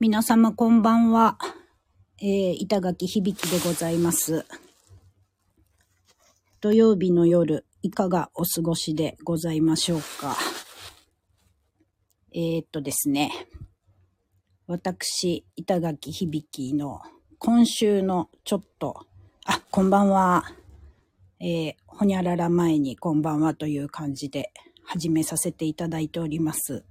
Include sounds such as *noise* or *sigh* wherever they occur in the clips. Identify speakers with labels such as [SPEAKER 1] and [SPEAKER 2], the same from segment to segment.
[SPEAKER 1] 皆様こんばんは。えー、板垣響でございます。土曜日の夜、いかがお過ごしでございましょうか。えー、っとですね。私、板垣響の今週のちょっと、あ、こんばんは。えー、ほにゃらら前にこんばんはという感じで始めさせていただいております。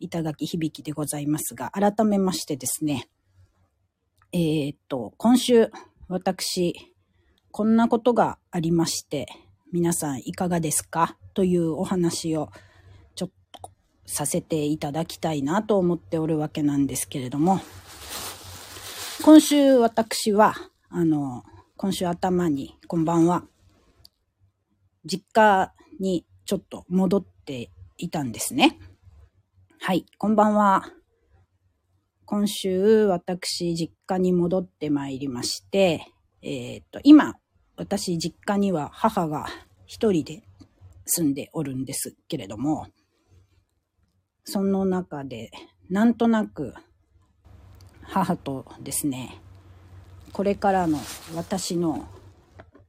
[SPEAKER 1] 板垣響でございますが、改めましてですね、えー、っと、今週、私、こんなことがありまして、皆さんいかがですか？というお話をちょっとさせていただきたいなと思っておるわけなんですけれども、今週私は、あの、今週頭に、こんばんは、実家にちょっと戻っていたんですね。はい、こんばんは。今週、私、実家に戻ってまいりまして、えっ、と、今、私、実家には母が一人で住んでおるんですけれども、その中で、なんとなく、母とですね、これからの私の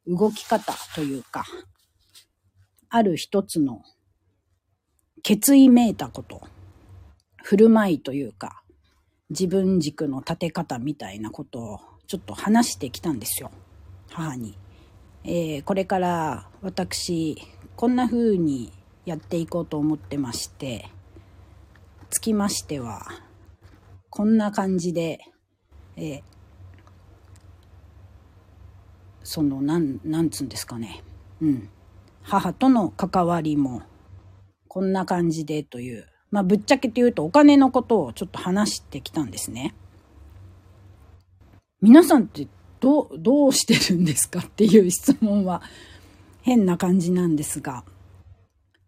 [SPEAKER 1] 動き方というか、ある一つの決意めいたこと、振る舞いというか、自分軸の立て方みたいなことをちょっと話してきたんですよ。母に。えー、これから私、こんな風にやっていこうと思ってまして、つきましては、こんな感じで、えー、その、なん、なんつうんですかね。うん。母との関わりも、こんな感じでという、まあ、ぶっちゃけて言うとお金のことをちょっと話してきたんですね。皆さんってど、どうしてるんですかっていう質問は変な感じなんですが、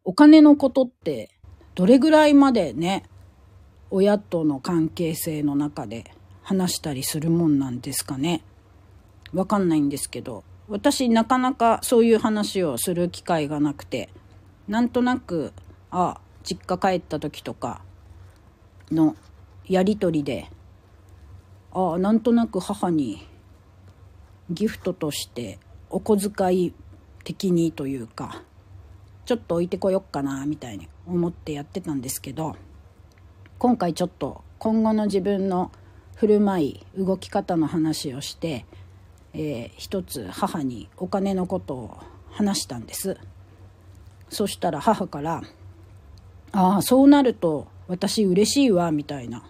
[SPEAKER 1] お金のことってどれぐらいまでね、親との関係性の中で話したりするもんなんですかね。わかんないんですけど、私なかなかそういう話をする機会がなくて、なんとなく、あ、実家帰った時とかのやり取りでああなんとなく母にギフトとしてお小遣い的にというかちょっと置いてこよっかなみたいに思ってやってたんですけど今回ちょっと今後の自分の振る舞い動き方の話をして、えー、一つ母にお金のことを話したんです。そしたら母から「ああそうなると私嬉しいわみたいな。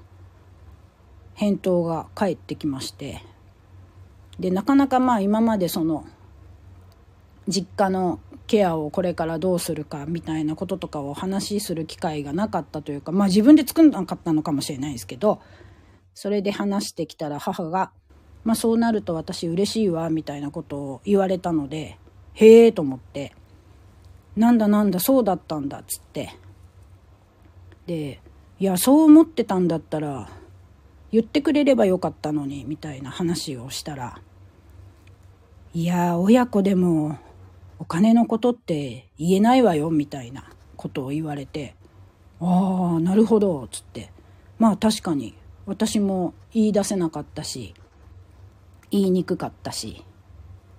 [SPEAKER 1] 返答が返ってきまして。でなかなかまあ今までその実家のケアをこれからどうするかみたいなこととかを話しする機会がなかったというかまあ自分で作んなかったのかもしれないですけどそれで話してきたら母が「まあそうなると私嬉しいわ」みたいなことを言われたのでへえと思って「なんだなんだそうだったんだ」っつって。でいやそう思ってたんだったら言ってくれればよかったのにみたいな話をしたらいや親子でもお金のことって言えないわよみたいなことを言われてああなるほどつって。まあ確かに私も言い出せなかったし言いにくかったし。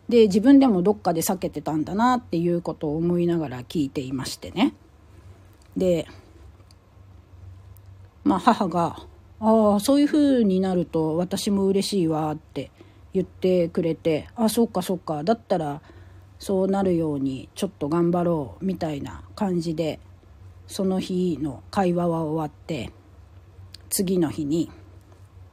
[SPEAKER 1] で自分でもどっかで避けてたんだなっていうことを思いながら聞いていましてね。でまあ母が「ああそういう風になると私も嬉しいわ」って言ってくれて「あそうかそうかだったらそうなるようにちょっと頑張ろう」みたいな感じでその日の会話は終わって次の日に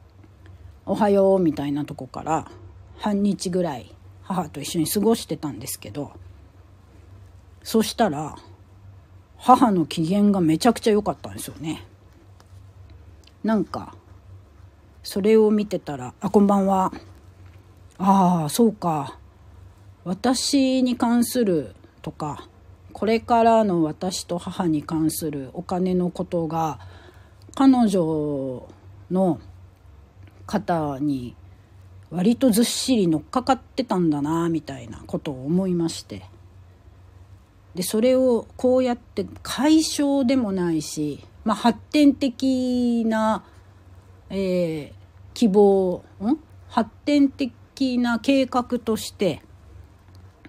[SPEAKER 1] 「おはよう」みたいなとこから半日ぐらい母と一緒に過ごしてたんですけどそしたら母の機嫌がめちゃくちゃ良かったんですよね。なんかそれを見てたら「あこんばんは」ああそうか。私に関するとかこれからの私と母に関するお金のことが彼女の肩に割とずっしり乗っかかってたんだなみたいなことを思いまして。でそれをこうやって解消でもないしまあ、発展的なえー、希望、ん？発展的な計画として、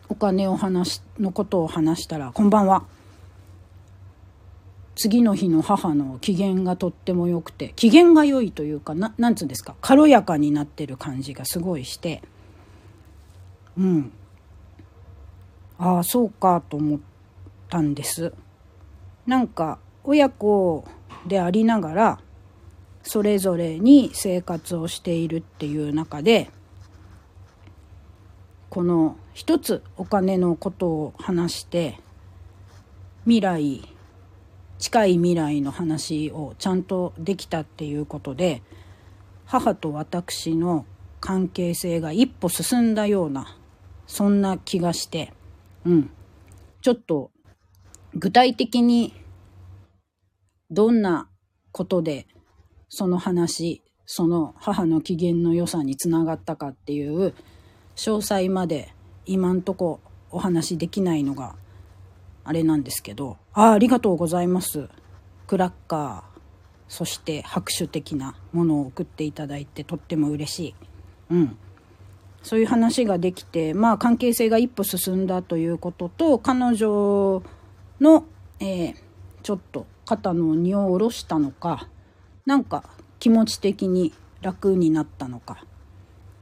[SPEAKER 1] お金を話のことを話したら、こんばんは。次の日の母の機嫌がとっても良くて機嫌が良いというかななんつうんですか軽やかになってる感じがすごいしてうん。ああそうかと思ったんです。なんか親子でありながらそれぞれに生活をしているっていう中でこの一つお金のことを話して未来近い未来の話をちゃんとできたっていうことで母と私の関係性が一歩進んだようなそんな気がしてうん。ちょっと具体的にどんなことでその話その母の機嫌の良さにつながったかっていう詳細まで今んとこお話できないのがあれなんですけど、ああ、ありがとうございます。クラッカー、そして拍手的なものを送っていただいてとっても嬉しい。うん。そういう話ができて、まあ関係性が一歩進んだということと、彼女の、えー、ちょっと肩の荷を下ろしたのか、なんか気持ち的に楽になったのか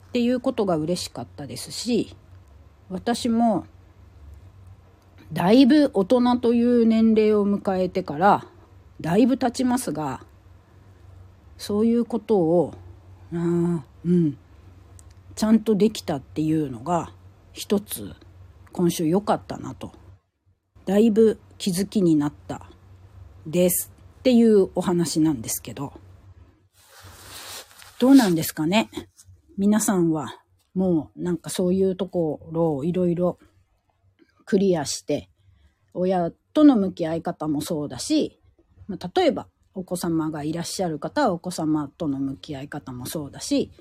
[SPEAKER 1] っていうことが嬉しかったですし、私もだいぶ大人という年齢を迎えてからだいぶ経ちますがそういうことをあうんちゃんとできたっていうのが一つ今週良かったなと。だいぶ気づきになった。ですっていうお話なんですけどどうなんですかね？皆さんはもうなんかそういうところをいろいろクリアして、親との向き合い方もそうだし、まあ、例えばお子様がいらっしゃる方はお子様との向き合い方もそうだし、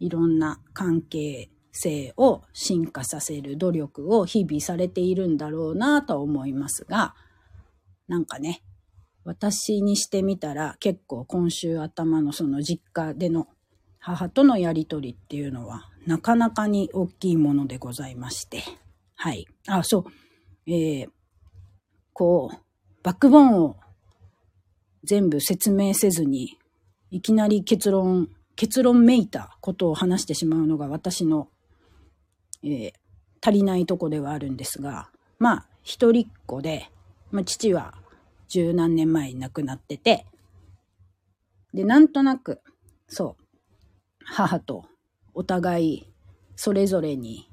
[SPEAKER 1] いろんな関係性を進化させる努力を日々されているんだろうなと思いますが、なんかね、私にしてみたら結構今週頭のその実家での母とのやりとりっていうのはなかなかに大きいものでございまして。はい。あ、そう。えー、こう、バックボーンを全部説明せずに、いきなり結論、結論めいたことを話してしまうのが私の、えー、足りないとこではあるんですが、まあ、一人っ子で、まあ、父は十何年前に亡くなってて、で、なんとなく、そう、母とお互いそれぞれに、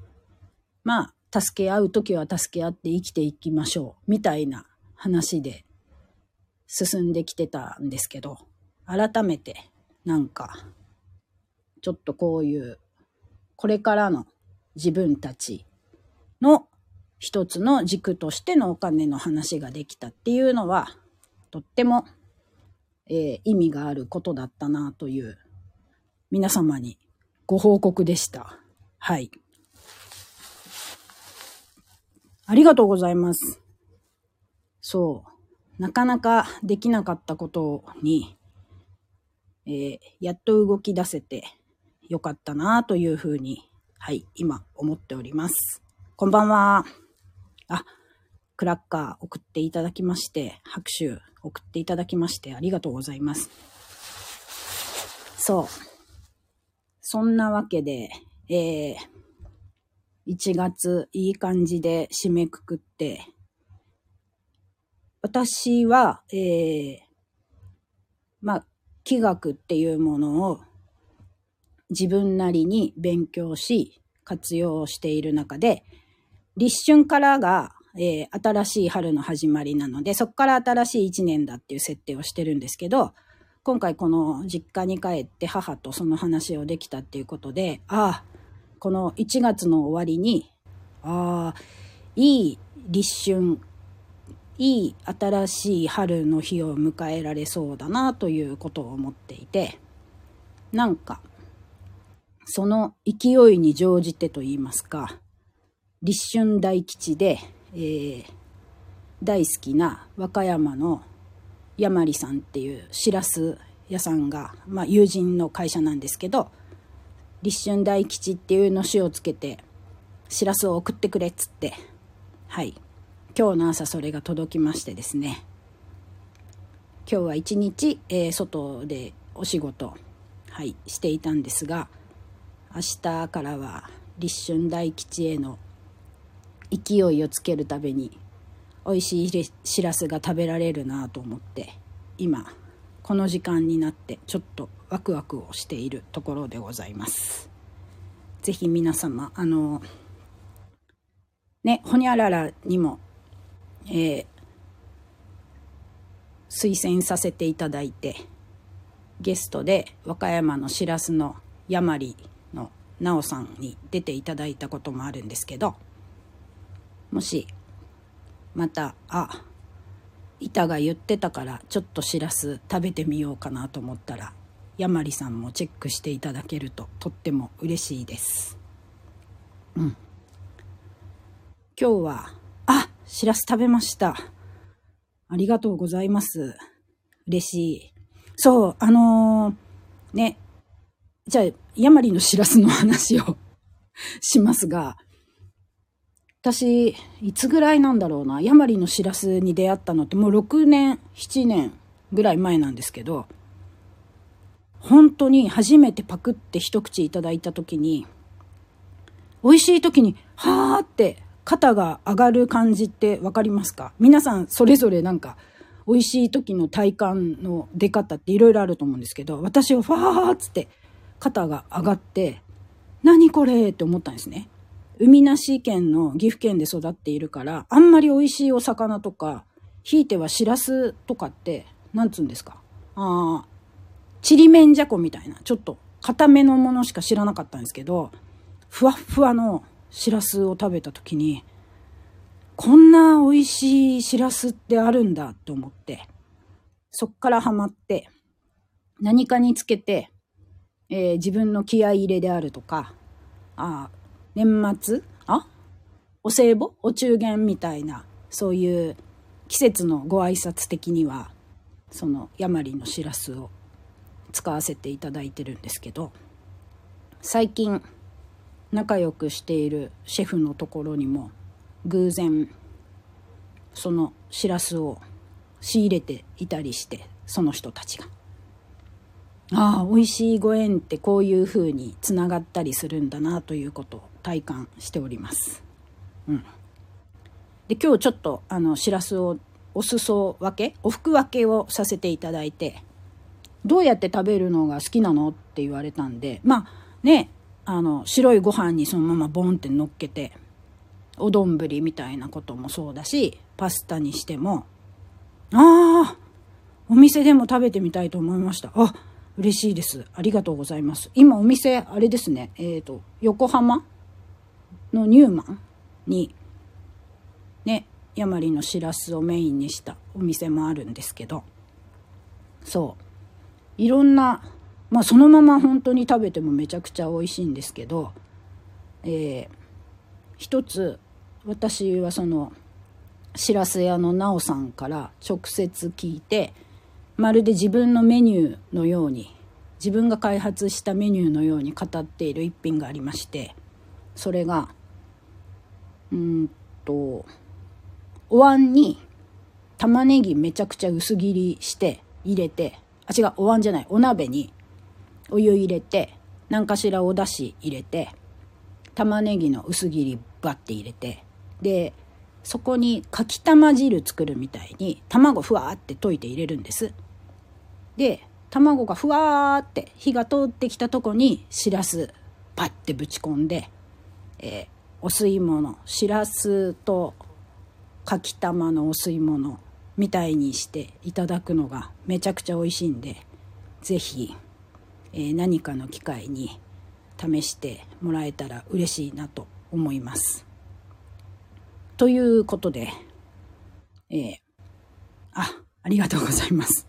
[SPEAKER 1] まあ、助け合う時は助け合って生きていきましょう、みたいな話で進んできてたんですけど、改めてなんか、ちょっとこういう、これからの自分たちの一つの軸としてのお金の話ができたっていうのは、とっても、えー、意味があることだったなという皆様にご報告でした。はい。ありがとうございます。そう。なかなかできなかったことに、えー、やっと動き出せてよかったなというふうに、はい、今思っております。こんばんは。あ、クラッカー送っていただきまして、拍手送っていただきましてありがとうございます。そう。そんなわけで、えー、1月いい感じで締めくくって、私は、えー、まあ、気学っていうものを自分なりに勉強し、活用している中で、立春からが、えー、新しい春の始まりなので、そこから新しい一年だっていう設定をしてるんですけど、今回この実家に帰って母とその話をできたっていうことで、ああ、この1月の終わりに、ああ、いい立春、いい新しい春の日を迎えられそうだなということを思っていて、なんか、その勢いに乗じてと言いますか、立春大吉で、えー、大好きな和歌山の山里さんっていうしらす屋さんが、まあ、友人の会社なんですけど立春大吉っていうのしをつけてしらすを送ってくれっつってはい。今日の朝それが届きましてですね。今日は一日、えー、外でお仕事、はい、していたんですが明日からは立春大吉への勢いをつけるために美味しいしらすが食べられるなと思って今この時間になってちょっとワクワクをしているところでございます。ぜひ皆様あのねほにゃららにも、えー、推薦させていただいてゲストで和歌山のしらすのやまりのなおさんに出ていただいたこともあるんですけどもしまたあ板が言ってたからちょっとしらす食べてみようかなと思ったらやまりさんもチェックしていただけるととっても嬉しいです。うん。今日はあしらす食べました。ありがとうございます。嬉しい。そうあのー、ねじゃあヤマリのしらすの話を *laughs* しますが私、いつぐらいなんだろうな、ヤマリのしらすに出会ったのってもう6年、7年ぐらい前なんですけど、本当に初めてパクって一口いただいた時に、美味しい時に、はーって肩が上がる感じってわかりますか？皆さんそれぞれなんか、美味しい時の体感の出方っていろいろあると思うんですけど、私はファーって肩が上がって、何これって思ったんですね。海なし県の岐阜県で育っているから、あんまり美味しいお魚とか、ひいてはしらすとかって、なんつうんですか？ああ、ちりめんじゃこみたいな、ちょっと固めのものしか知らなかったんですけど、ふわっふわのしらすを食べた時に、こんな美味しいしらすってあるんだと思って、そっからハマって、何かにつけて、えー、自分の気合い入れであるとか、ああ、年末？あ？お歳暮？お中元みたいな、そういう季節のご挨拶的には、そのヤマリのしらすを使わせていただいてるんですけど、最近仲良くしているシェフのところにも偶然そのしらすを仕入れていたりしてその人たちが。ああ美味しいご縁ってこういうふうにつながったりするんだなということを体感しております。うん、で今日ちょっとあのしらすをお裾分けおふく分けをさせていただいてどうやって食べるのが好きなのって言われたんでまあねあの白いご飯にそのままボンって乗っけてお丼みたいなこともそうだしパスタにしてもああお店でも食べてみたいと思いましたあ嬉しいです。ありがとうございます。今お店あれですね。えっ、ー、と横浜？のニューマンにねヤマリのしらすをメインにしたお店もあるんですけど。そう。いろんなまあそのまま本当に食べてもめちゃくちゃ美味しいんですけどえー、一つ私はそのしらす屋のなおさんから直接聞いてまるで自分のメニューのように自分が開発したメニューのように語っている一品がありましてそれがうんとお椀に玉ねぎめちゃくちゃ薄切りして入れてあ違うお椀じゃないお鍋にお湯入れて何かしらお出汁入れて玉ねぎの薄切りバッて入れてでそこにかきたま汁作るみたいに卵ふわーって溶いて入れるんです。で卵がふわーって火が通ってきたとこにしらすパッてぶち込んで、えー、お吸い物しらすとかきたまのお吸い物みたいにしていただくのがめちゃくちゃ美味しいんで是非、えー、何かの機会に試してもらえたら嬉しいなと思います。ということで、えー、あ、ありがとうございます。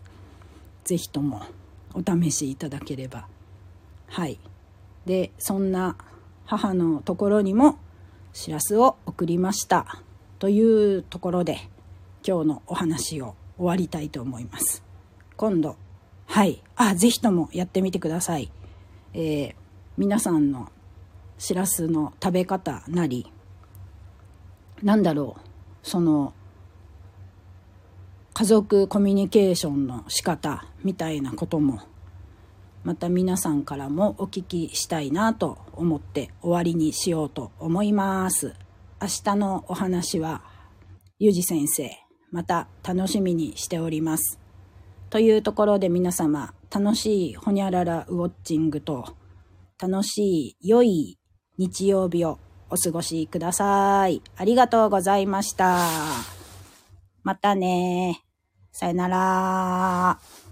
[SPEAKER 1] 是非ともお試しいただければ。はい。で、そんな母のところにもしらすを送りましたというところで今日のお話を終わりたいと思います今度はい。あ、ぜひともやってみてください。えー、皆さんのしらすの食べ方なり、なんだろう、その、家族コミュニケーションの仕方みたいなこともまた皆さんからもお聞きしたいなと思って終わりにしようと思います。明日のお話はゆじ先生また楽しみにしております。というところで皆様楽しいほにゃららウォッチングと楽しい良い日曜日をお過ごしください。ありがとうございました。またねさよなら。